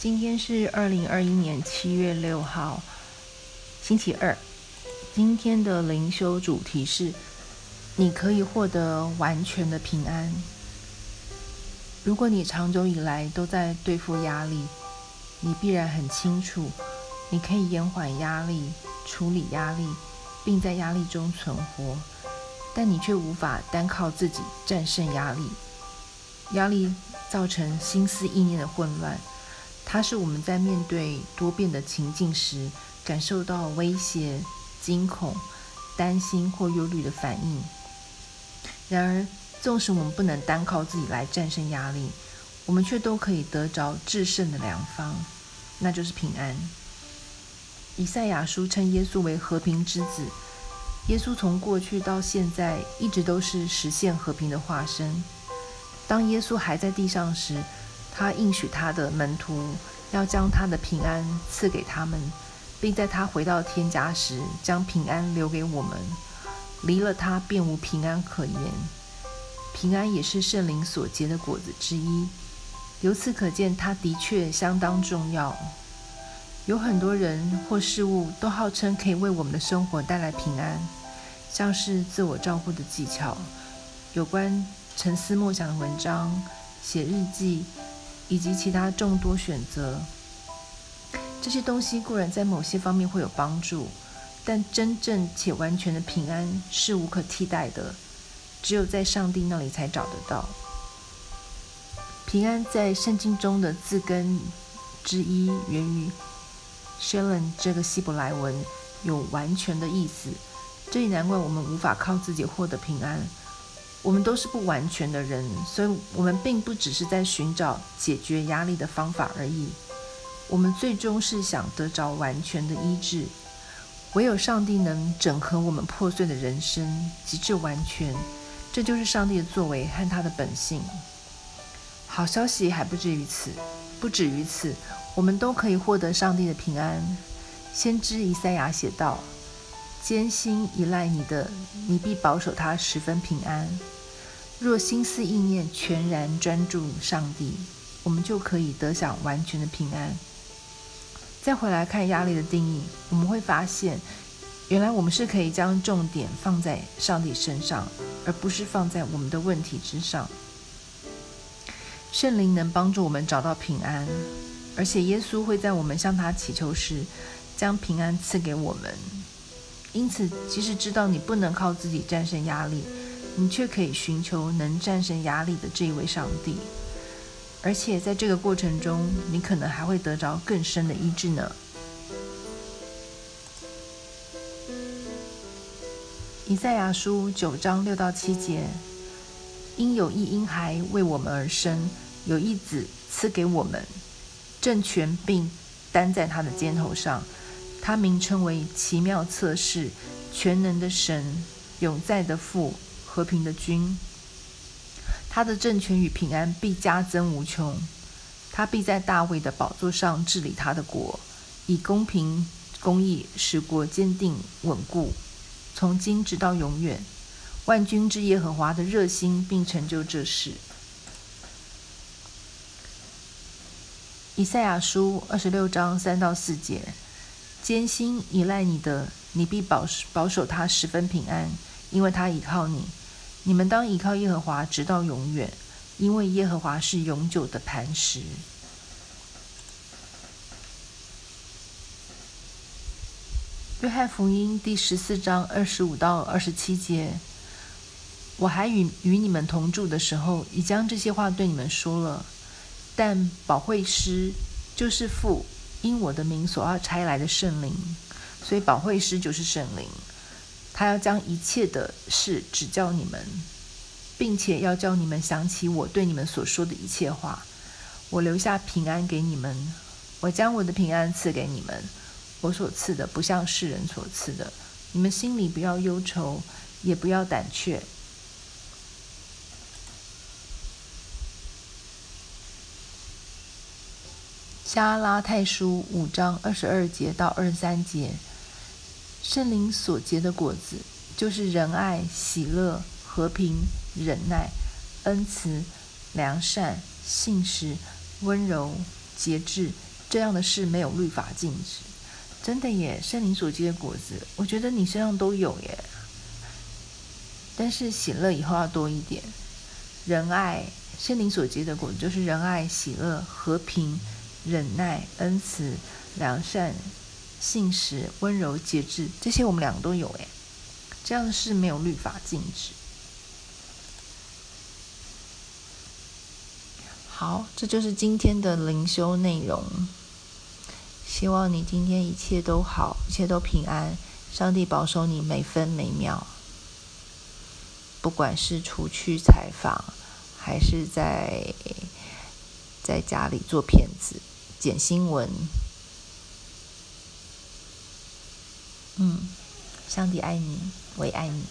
今天是二零二一年七月六号，星期二。今天的灵修主题是：你可以获得完全的平安。如果你长久以来都在对付压力，你必然很清楚，你可以延缓压力、处理压力，并在压力中存活，但你却无法单靠自己战胜压力。压力造成心思意念的混乱。它是我们在面对多变的情境时，感受到威胁、惊恐、担心或忧虑的反应。然而，纵使我们不能单靠自己来战胜压力，我们却都可以得着制胜的良方，那就是平安。以赛亚书称耶稣为和平之子。耶稣从过去到现在一直都是实现和平的化身。当耶稣还在地上时，他应许他的门徒要将他的平安赐给他们，并在他回到天家时将平安留给我们。离了他，便无平安可言。平安也是圣灵所结的果子之一。由此可见，它的确相当重要。有很多人或事物都号称可以为我们的生活带来平安，像是自我照顾的技巧、有关沉思默想的文章、写日记。以及其他众多选择，这些东西固然在某些方面会有帮助，但真正且完全的平安是无可替代的，只有在上帝那里才找得到。平安在圣经中的字根之一源于 Shalom 这个希伯来文，有完全的意思。这也难怪我们无法靠自己获得平安。我们都是不完全的人，所以我们并不只是在寻找解决压力的方法而已。我们最终是想得着完全的医治。唯有上帝能整合我们破碎的人生，极致完全。这就是上帝的作为和他的本性。好消息还不止于此，不止于此，我们都可以获得上帝的平安。先知以赛亚写道。坚心依赖你的，你必保守他十分平安。若心思意念全然专注上帝，我们就可以得享完全的平安。再回来看压力的定义，我们会发现，原来我们是可以将重点放在上帝身上，而不是放在我们的问题之上。圣灵能帮助我们找到平安，而且耶稣会在我们向他祈求时，将平安赐给我们。因此，即使知道你不能靠自己战胜压力，你却可以寻求能战胜压力的这一位上帝。而且，在这个过程中，你可能还会得着更深的医治呢。以赛亚书九章六到七节：因有一婴孩为我们而生，有一子赐给我们，政权并担在他的肩头上。他名称为奇妙测试、全能的神、永在的父、和平的君。他的政权与平安必加增无穷。他必在大卫的宝座上治理他的国，以公平公义使国坚定稳固，从今直到永远。万军之耶和华的热心并成就这事。以赛亚书二十六章三到四节。艰辛依赖你的，你必保保守他十分平安，因为他倚靠你。你们当倚靠耶和华直到永远，因为耶和华是永久的磐石。约翰福音第十四章二十五到二十七节：我还与与你们同住的时候，已将这些话对你们说了。但保惠师就是父。因我的名所要差来的圣灵，所以保惠师就是圣灵，他要将一切的事指教你们，并且要叫你们想起我对你们所说的一切话。我留下平安给你们，我将我的平安赐给你们。我所赐的不像世人所赐的，你们心里不要忧愁，也不要胆怯。加拉太书五章二十二节到二十三节，圣灵所结的果子，就是仁爱、喜乐、和平、忍耐、恩慈、良善、信实、温柔、节制、这样的事没有律法禁止。真的耶，圣灵所结的果子，我觉得你身上都有耶。但是喜乐以后要多一点，仁爱，圣灵所结的果子就是仁爱、喜乐、和平、忍耐、恩慈、良善、信实、温柔、节制，这些我们两个都有耶。这样的事没有律法禁止。好，这就是今天的灵修内容。希望你今天一切都好，一切都平安。上帝保守你每分每秒，不管是出去采访，还是在在家里做片子、剪新闻。嗯，上帝爱你，我也爱你。